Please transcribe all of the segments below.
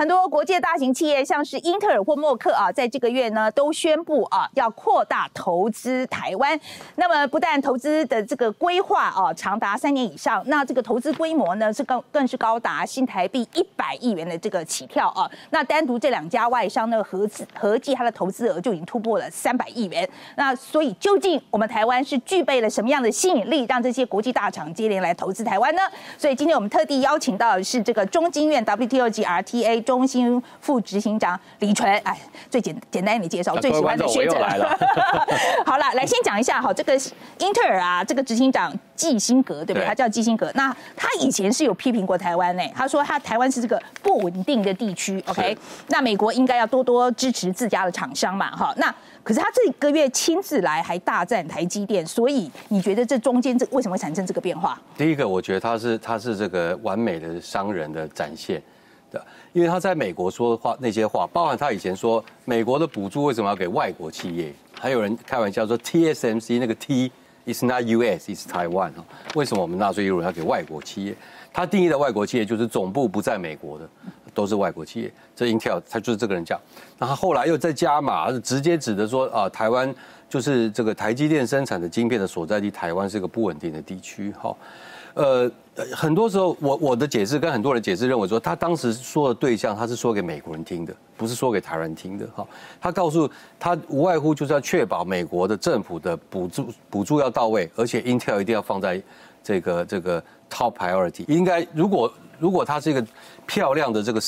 很多国际大型企业，像是英特尔或默克啊，在这个月呢都宣布啊要扩大投资台湾。那么不但投资的这个规划啊长达三年以上，那这个投资规模呢是更更是高达新台币一百亿元的这个起跳啊。那单独这两家外商呢合资合计它的投资额就已经突破了三百亿元。那所以究竟我们台湾是具备了什么样的吸引力，让这些国际大厂接连来投资台湾呢？所以今天我们特地邀请到的是这个中经院 WTO 及 RTA。中心副执行长李纯，哎，最简简单一点介绍，最喜欢的学者来了。好了，来先讲一下哈，这个英特尔啊，这个执行长基辛格，对不对？他叫基辛格。那他以前是有批评过台湾呢，他说他台湾是这个不稳定的地区。OK，那美国应该要多多支持自家的厂商嘛，哈。那可是他这个月亲自来，还大战台积电，所以你觉得这中间这为什么会产生这个变化？第一个，我觉得他是他是这个完美的商人的展现。的，因为他在美国说的话那些话，包含他以前说美国的补助为什么要给外国企业，还有人开玩笑说 TSMC 那个 T is not US is Taiwan 哦，为什么我们纳税义务要给外国企业？他定义的外国企业就是总部不在美国的，都是外国企业。这 Intel 他就是这个人讲，然后后来又再加码，直接指的说啊，台湾就是这个台积电生产的晶片的所在地，台湾是一个不稳定的地区，哈。呃，很多时候我我的解释跟很多人解释认为说，他当时说的对象他是说给美国人听的，不是说给台湾听的哈。他告诉他无外乎就是要确保美国的政府的补助补助要到位，而且 Intel 一定要放在这个这个 top priority。应该如果如果他是一个漂亮的这个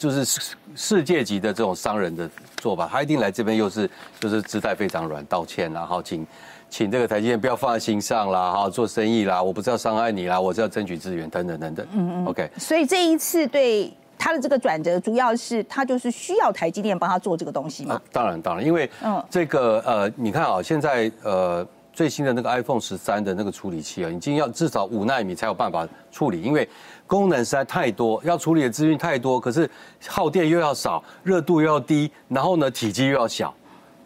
就是世界级的这种商人的做法，他一定来这边又是就是姿态非常软，道歉然后请。请这个台积电不要放在心上啦，哈，做生意啦，我不是要伤害你啦，我是要争取资源等等等等。嗯嗯，OK。所以这一次对他的这个转折，主要是他就是需要台积电帮他做这个东西嘛？当然当然，因为嗯，这个呃，你看啊，现在呃最新的那个 iPhone 十三的那个处理器啊，已经要至少五纳米才有办法处理，因为功能实在太多，要处理的资讯太多，可是耗电又要少，热度又要低，然后呢体积又要小，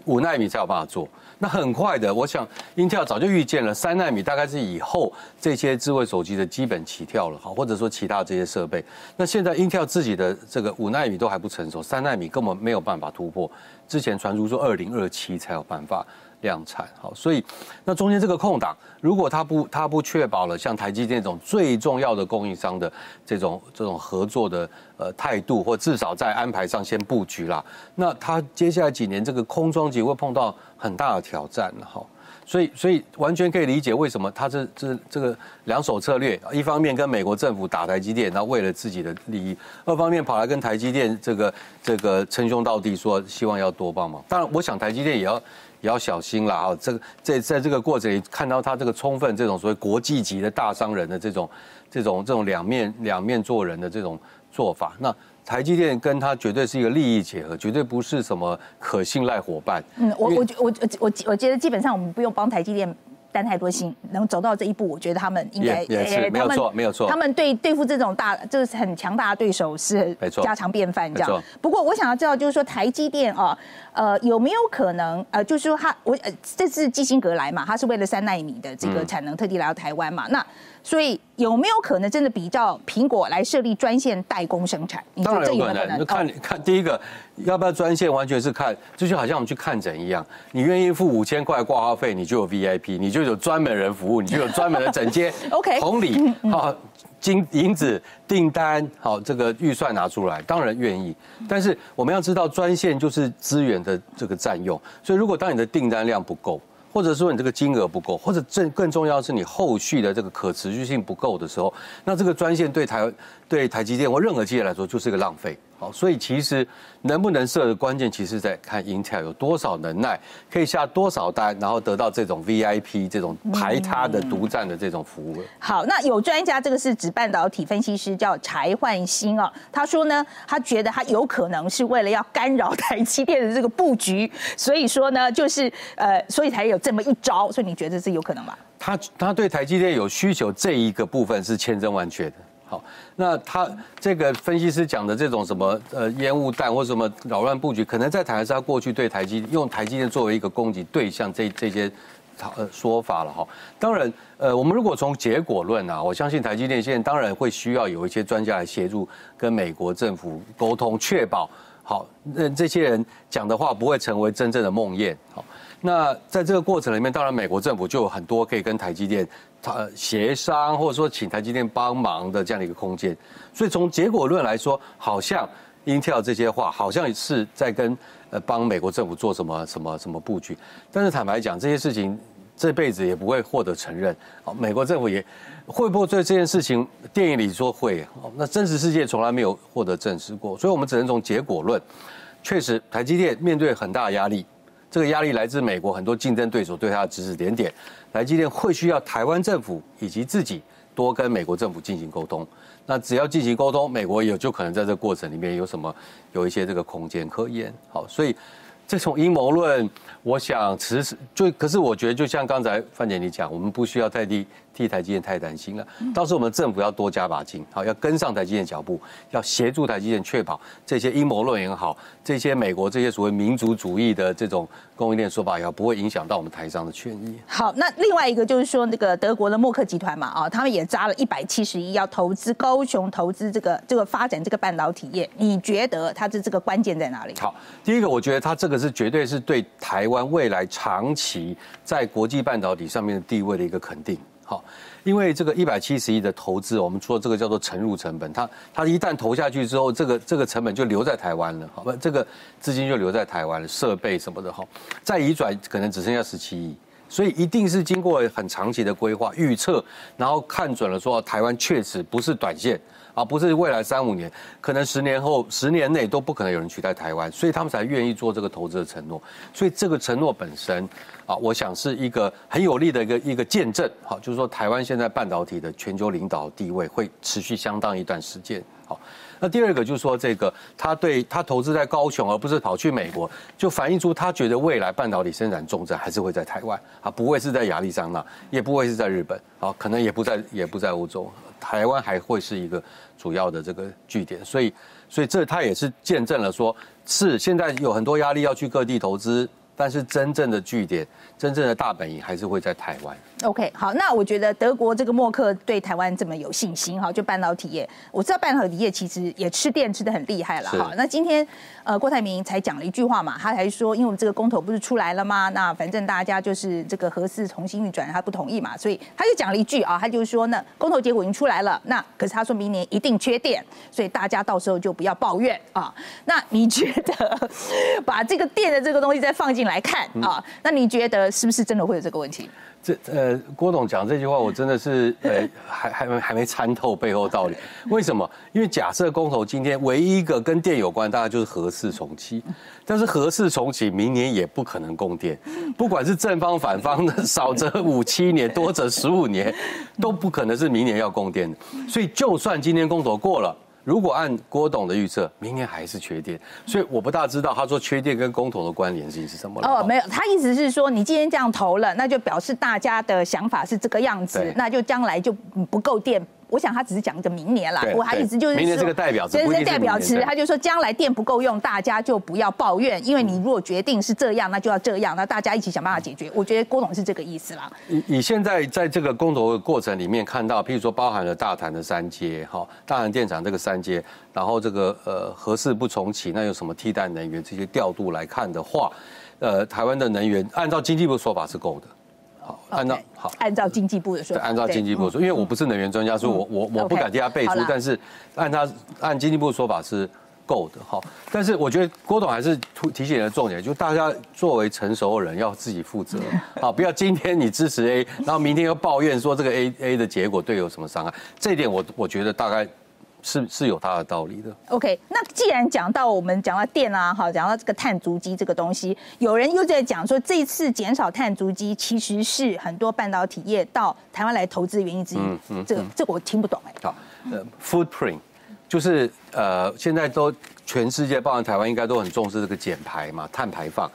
五纳米才有办法做。那很快的，我想，Intel 早就预见了，三纳米大概是以后这些智慧手机的基本起跳了，好，或者说其他这些设备。那现在 Intel 自己的这个五纳米都还不成熟，三纳米根本没有办法突破。之前传出说二零二七才有办法。量产好，所以那中间这个空档，如果他不他不确保了像台积电这种最重要的供应商的这种这种合作的呃态度，或至少在安排上先布局啦，那他接下来几年这个空装机会碰到很大的挑战了哈。所以所以完全可以理解为什么他这这这个两手策略，一方面跟美国政府打台积电，然后为了自己的利益；二方面跑来跟台积电这个这个称兄道弟，说希望要多帮忙。当然，我想台积电也要。也要小心了啊！这个在在这个过程里看到他这个充分这种所谓国际级的大商人的这种这种这种两面两面做人的这种做法，那台积电跟他绝对是一个利益结合，绝对不是什么可信赖伙伴。嗯，我我我我我我觉得基本上我们不用帮台积电。担太多心，能走到这一步，我觉得他们应该也是没有错，没有错。他们对对付这种大，就是很强大的对手是家常便饭这样。不过我想要知道，就是说台积电啊，呃，有没有可能呃，就是说他我呃，这次基辛格来嘛，他是为了三纳米的这个产能特地来到台湾嘛？那所以有没有可能真的比较苹果来设立专线代工生产？当然有可能。看看第一个要不要专线，完全是看，这就好像我们去看诊一样，你愿意付五千块挂号费，你就有 VIP，你就有专门人服务，你就有专门的整间。OK，同理，好金银子订单，好这个预算拿出来，当然愿意。但是我们要知道，专线就是资源的这个占用，所以如果当你的订单量不够。或者说你这个金额不够，或者更更重要的是你后续的这个可持续性不够的时候，那这个专线对台对台积电或任何企业来说就是一个浪费。好，所以其实能不能设的关键，其实在看 Intel 有多少能耐，可以下多少单，然后得到这种 VIP 这种排他的独占的这种服务。好，那有专家，这个是指半导体分析师叫柴焕新啊，他说呢，他觉得他有可能是为了要干扰台积电的这个布局，所以说呢，就是呃，所以才有这么一招。所以你觉得是有可能吗？他他对台积电有需求这一个部分是千真万确的。好，那他这个分析师讲的这种什么呃烟雾弹或什么扰乱布局，可能在台湾是他过去对台积用台积电作为一个攻击对象这这些呃说法了哈。当然，呃，我们如果从结果论啊，我相信台积电现在当然会需要有一些专家来协助跟美国政府沟通，确保好那这些人讲的话不会成为真正的梦魇。好，那在这个过程里面，当然美国政府就有很多可以跟台积电他协商，或者说请台积电帮忙的这样的一个空间。所以从结果论来说，好像。Intel 这些话好像是在跟呃帮美国政府做什么什么什么布局，但是坦白讲，这些事情这辈子也不会获得承认。好，美国政府也会不会对这件事情，电影里说会，那真实世界从来没有获得证实过，所以我们只能从结果论。确实，台积电面对很大压力，这个压力来自美国很多竞争对手对他的指指点点，台积电会需要台湾政府以及自己多跟美国政府进行沟通。那只要进行沟通，美国也就可能在这个过程里面有什么有一些这个空间可言。好，所以这种阴谋论，我想其实就可是我觉得就像刚才范姐你讲，我们不需要太替。替台积电太担心了，到时候我们政府要多加把劲，好，要跟上台积电脚步，要协助台积电确保这些阴谋论也好，这些美国这些所谓民族主义的这种供应链说法也好，不会影响到我们台商的权益。好，那另外一个就是说，那个德国的默克集团嘛，啊，他们也砸了一百七十亿要投资高雄，投资这个这个发展这个半导体业，你觉得它的这个关键在哪里？好，第一个，我觉得它这个是绝对是对台湾未来长期在国际半导体上面的地位的一个肯定。好，因为这个一百七十亿的投资，我们说这个叫做沉入成本，它它一旦投下去之后，这个这个成本就留在台湾了，好吧？这个资金就留在台湾了，设备什么的好，再移转可能只剩下十七亿，所以一定是经过很长期的规划预测，然后看准了说台湾确实不是短线。啊，不是未来三五年，可能十年后、十年内都不可能有人取代台湾，所以他们才愿意做这个投资的承诺。所以这个承诺本身，啊，我想是一个很有利的一个一个见证。好，就是说台湾现在半导体的全球领导地位会持续相当一段时间。好，那第二个就是说这个他对他投资在高雄，而不是跑去美国，就反映出他觉得未来半导体生产重镇还是会在台湾，啊，不会是在亚利桑那，也不会是在日本，啊，可能也不在也不在欧洲。台湾还会是一个主要的这个据点，所以，所以这他也是见证了说，是现在有很多压力要去各地投资，但是真正的据点。真正的大本营还是会在台湾。OK，好，那我觉得德国这个默克对台湾这么有信心哈，就半导体业，我知道半导体业其实也吃电吃的很厉害了哈。那今天呃郭台铭才讲了一句话嘛，他还说，因为我们这个公投不是出来了吗？那反正大家就是这个核四重新运转，他不同意嘛，所以他就讲了一句啊，他就是说呢，公投结果已经出来了，那可是他说明年一定缺电，所以大家到时候就不要抱怨啊。那你觉得把这个电的这个东西再放进来看啊？那你觉得？是不是真的会有这个问题？这呃，郭董讲这句话，我真的是呃，还还没还没参透背后道理。为什么？因为假设公投今天唯一一个跟电有关，大概就是核四重启。但是核四重启明年也不可能供电，不管是正方反方的，少则五七年，多则十五年，都不可能是明年要供电的。所以，就算今天公投过了。如果按郭董的预测，明年还是缺电，所以我不大知道他说缺电跟公投的关联性是什么。哦，没有，他意思是说，你今天这样投了，那就表示大家的想法是这个样子，那就将来就不够电。我想他只是讲一个明年啦，我还一直就是明年这个代表，这是代表词，他就说将来电不够用，大家就不要抱怨，因为你如果决定是这样，那就要这样，那大家一起想办法解决。我觉得郭董是这个意思啦。你你现在在这个公投的过程里面看到，譬如说包含了大潭的三阶，哈，大潭电厂这个三阶，然后这个呃核四不重启，那有什么替代能源这些调度来看的话，呃，台湾的能源按照经济部说法是够的。好，按照好，按照经济部的说法，按照经济部说，因为我不是能源专家，所以我我我不敢替他背书，但是按他按经济部的说法是够的，哈。但是我觉得郭董还是提醒的重点，就大家作为成熟的人要自己负责，好，不要今天你支持 A，然后明天又抱怨说这个 A A 的结果对有什么伤害，这一点我我觉得大概。是是有它的道理的。OK，那既然讲到我们讲到电啊，好，讲到这个碳足迹这个东西，有人又在讲说，这次减少碳足迹其实是很多半导体业到台湾来投资的原因之一。嗯嗯，这个这个我听不懂哎。好，呃，footprint 就是呃，现在都全世界，包含台湾，应该都很重视这个减排嘛，碳排放。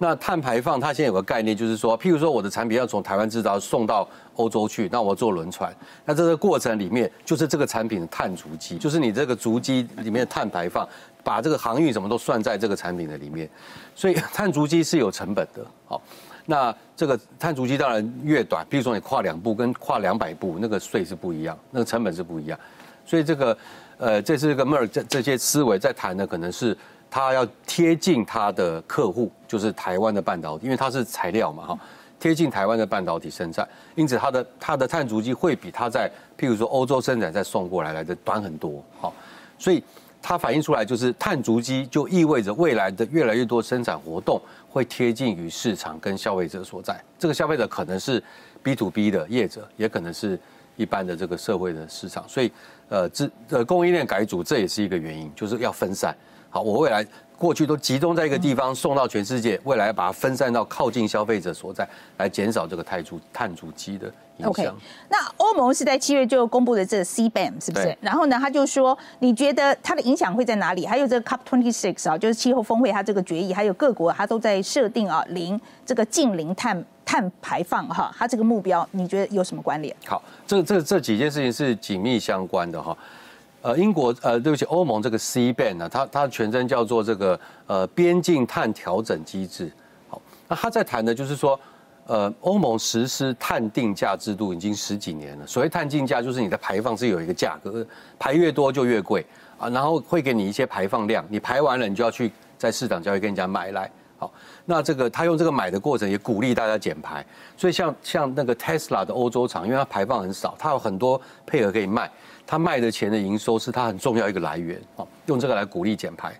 那碳排放，它现在有个概念，就是说，譬如说我的产品要从台湾制造送到欧洲去，那我坐轮船，那这个过程里面就是这个产品的碳足迹，就是你这个足迹里面的碳排放，把这个航运什么都算在这个产品的里面，所以碳足迹是有成本的。好，那这个碳足迹当然越短，比如说你跨两步跟跨两百步，那个税是不一样，那个成本是不一样。所以这个，呃，这是一个 Mer 这这些思维在谈的，可能是它要贴近它的客户，就是台湾的半导体，因为它是材料嘛，哈，贴近台湾的半导体生产，因此它的它的碳足迹会比它在譬如说欧洲生产再送过来来的短很多，好，所以。它反映出来就是碳足迹，就意味着未来的越来越多生产活动会贴近于市场跟消费者所在。这个消费者可能是 B to B 的业者，也可能是一般的这个社会的市场。所以，呃，这呃供应链改组这也是一个原因，就是要分散。好，我未来。过去都集中在一个地方，送到全世界。未来把它分散到靠近消费者所在，来减少这个碳足碳足迹的影响。那欧盟是在七月就公布的这 CBAM 是不是？然后呢，他就说，你觉得它的影响会在哪里？还有这个 COP twenty six 啊，就是气候峰会，它这个决议，还有各国它都在设定啊零这个近零碳碳排放哈，它这个目标，你觉得有什么关联？好，这这这几件事情是紧密相关的哈。呃，英国呃，对不起，欧盟这个 C ban 呢，它它全称叫做这个呃边境碳调整机制。好，那他在谈的就是说，呃，欧盟实施碳定价制度已经十几年了。所谓碳定价，就是你的排放是有一个价格，排越多就越贵啊，然后会给你一些排放量，你排完了，你就要去在市场交易跟人家买来。好，那这个他用这个买的过程也鼓励大家减排，所以像像那个 Tesla 的欧洲厂，因为它排放很少，它有很多配额可以卖。他卖的钱的营收是他很重要一个来源，啊，用这个来鼓励减排。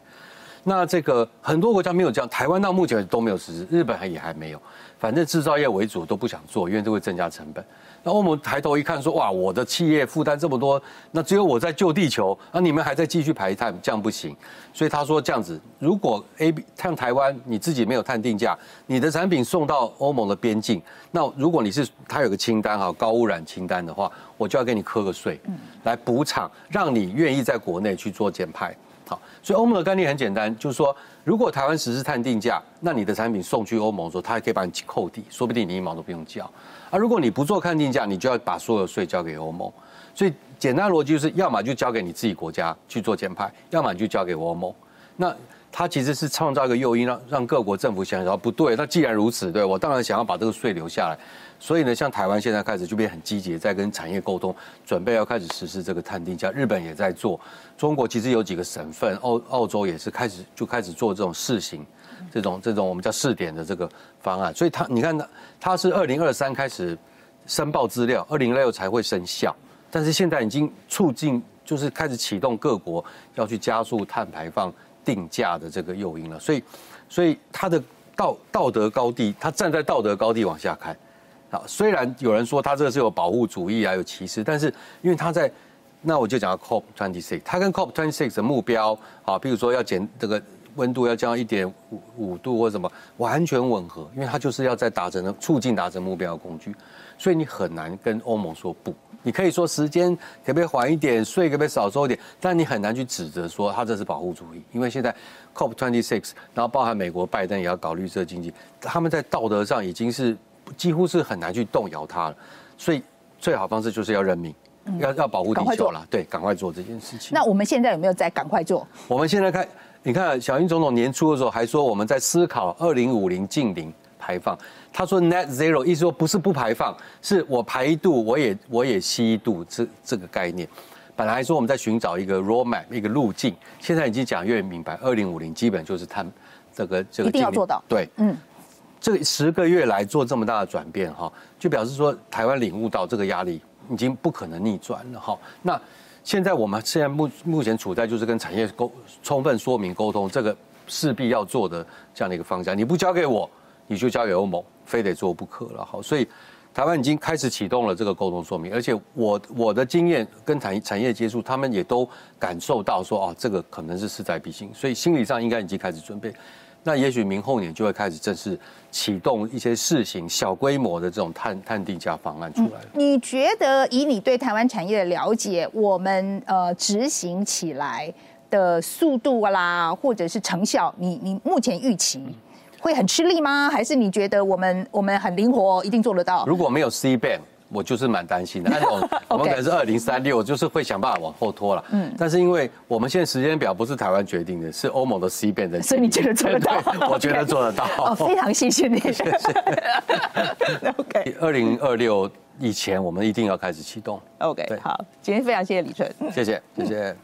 那这个很多国家没有这样，台湾到目前都没有实施，日本也还没有。反正制造业为主都不想做，因为这会增加成本。那欧盟抬头一看，说：“哇，我的企业负担这么多，那只有我在救地球，那你们还在继续排碳，这样不行。”所以他说：“这样子，如果 A B 像台湾，你自己没有碳定价，你的产品送到欧盟的边境，那如果你是他有个清单哈，高污染清单的话，我就要给你扣个税，来补偿，让你愿意在国内去做减排。好，所以欧盟的概念很简单，就是说，如果台湾实施碳定价，那你的产品送去欧盟的时候，他还可以把你扣抵，说不定你一毛都不用交。”啊，如果你不做看定价，你就要把所有税交给欧盟。所以简单逻辑就是，要么就交给你自己国家去做减排，要么就交给欧盟。那它其实是创造一个诱因，让让各国政府想想，不对，那既然如此，对我当然想要把这个税留下来。所以呢，像台湾现在开始就变很积极，在跟产业沟通，准备要开始实施这个碳定价。日本也在做，中国其实有几个省份，澳澳洲也是开始就开始做这种试行。这种这种我们叫试点的这个方案，所以它你看它它是二零二三开始申报资料，二零二六才会生效，但是现在已经促进就是开始启动各国要去加速碳排放定价的这个诱因了，所以所以他的道道德高地，他站在道德高地往下看，啊，虽然有人说他这个是有保护主义啊，有歧视，但是因为他在那我就讲到 COP twenty six，他跟 COP twenty six 的目标啊，比如说要减这个。温度要降到一点五五度或什么，完全吻合，因为它就是要在达成的促进达成目标的工具，所以你很难跟欧盟说不。你可以说时间可不可以缓一点，税可不可以少收一点，但你很难去指责说它这是保护主义，因为现在 COP twenty six，然后包含美国拜登也要搞绿色经济，他们在道德上已经是几乎是很难去动摇它了，所以最好方式就是要认命，要要保护地球了，对，赶快做这件事情。那我们现在有没有在赶快做？我们现在看。你看，小英总统年初的时候还说我们在思考二零五零近零排放。他说 net zero，意思说不是不排放，是我排一度，我也我也吸一度，这这个概念。本来说我们在寻找一个 roadmap，一个路径，现在已经讲越明白，二零五零基本就是他这个这个一定要做到。对，嗯，这十个月来做这么大的转变哈，就表示说台湾领悟到这个压力已经不可能逆转了哈。那现在我们现在目目前处在就是跟产业沟充分说明沟通，这个势必要做的这样的一个方向。你不交给我，你就交给欧盟，非得做不可了。好，所以台湾已经开始启动了这个沟通说明，而且我我的经验跟产产业接触，他们也都感受到说，哦，这个可能是势在必行，所以心理上应该已经开始准备。那也许明后年就会开始正式启动一些试行小规模的这种碳碳定价方案出来了。你觉得以你对台湾产业的了解，我们呃执行起来的速度啦，或者是成效，你你目前预期会很吃力吗？还是你觉得我们我们很灵活，一定做得到？如果没有 C ban，我就是蛮担心的。但是我们可能是二零三六，就是会想办法往后拖了。嗯，但是因为我们现在时间表不是台湾决定的，是欧盟的 C 变的，所以你觉得做得到？我觉得做得到。哦，非常 谢谢你。OK，二零二六以前我们一定要开始启动。OK，好，今天非常谢谢李春，谢谢，谢谢。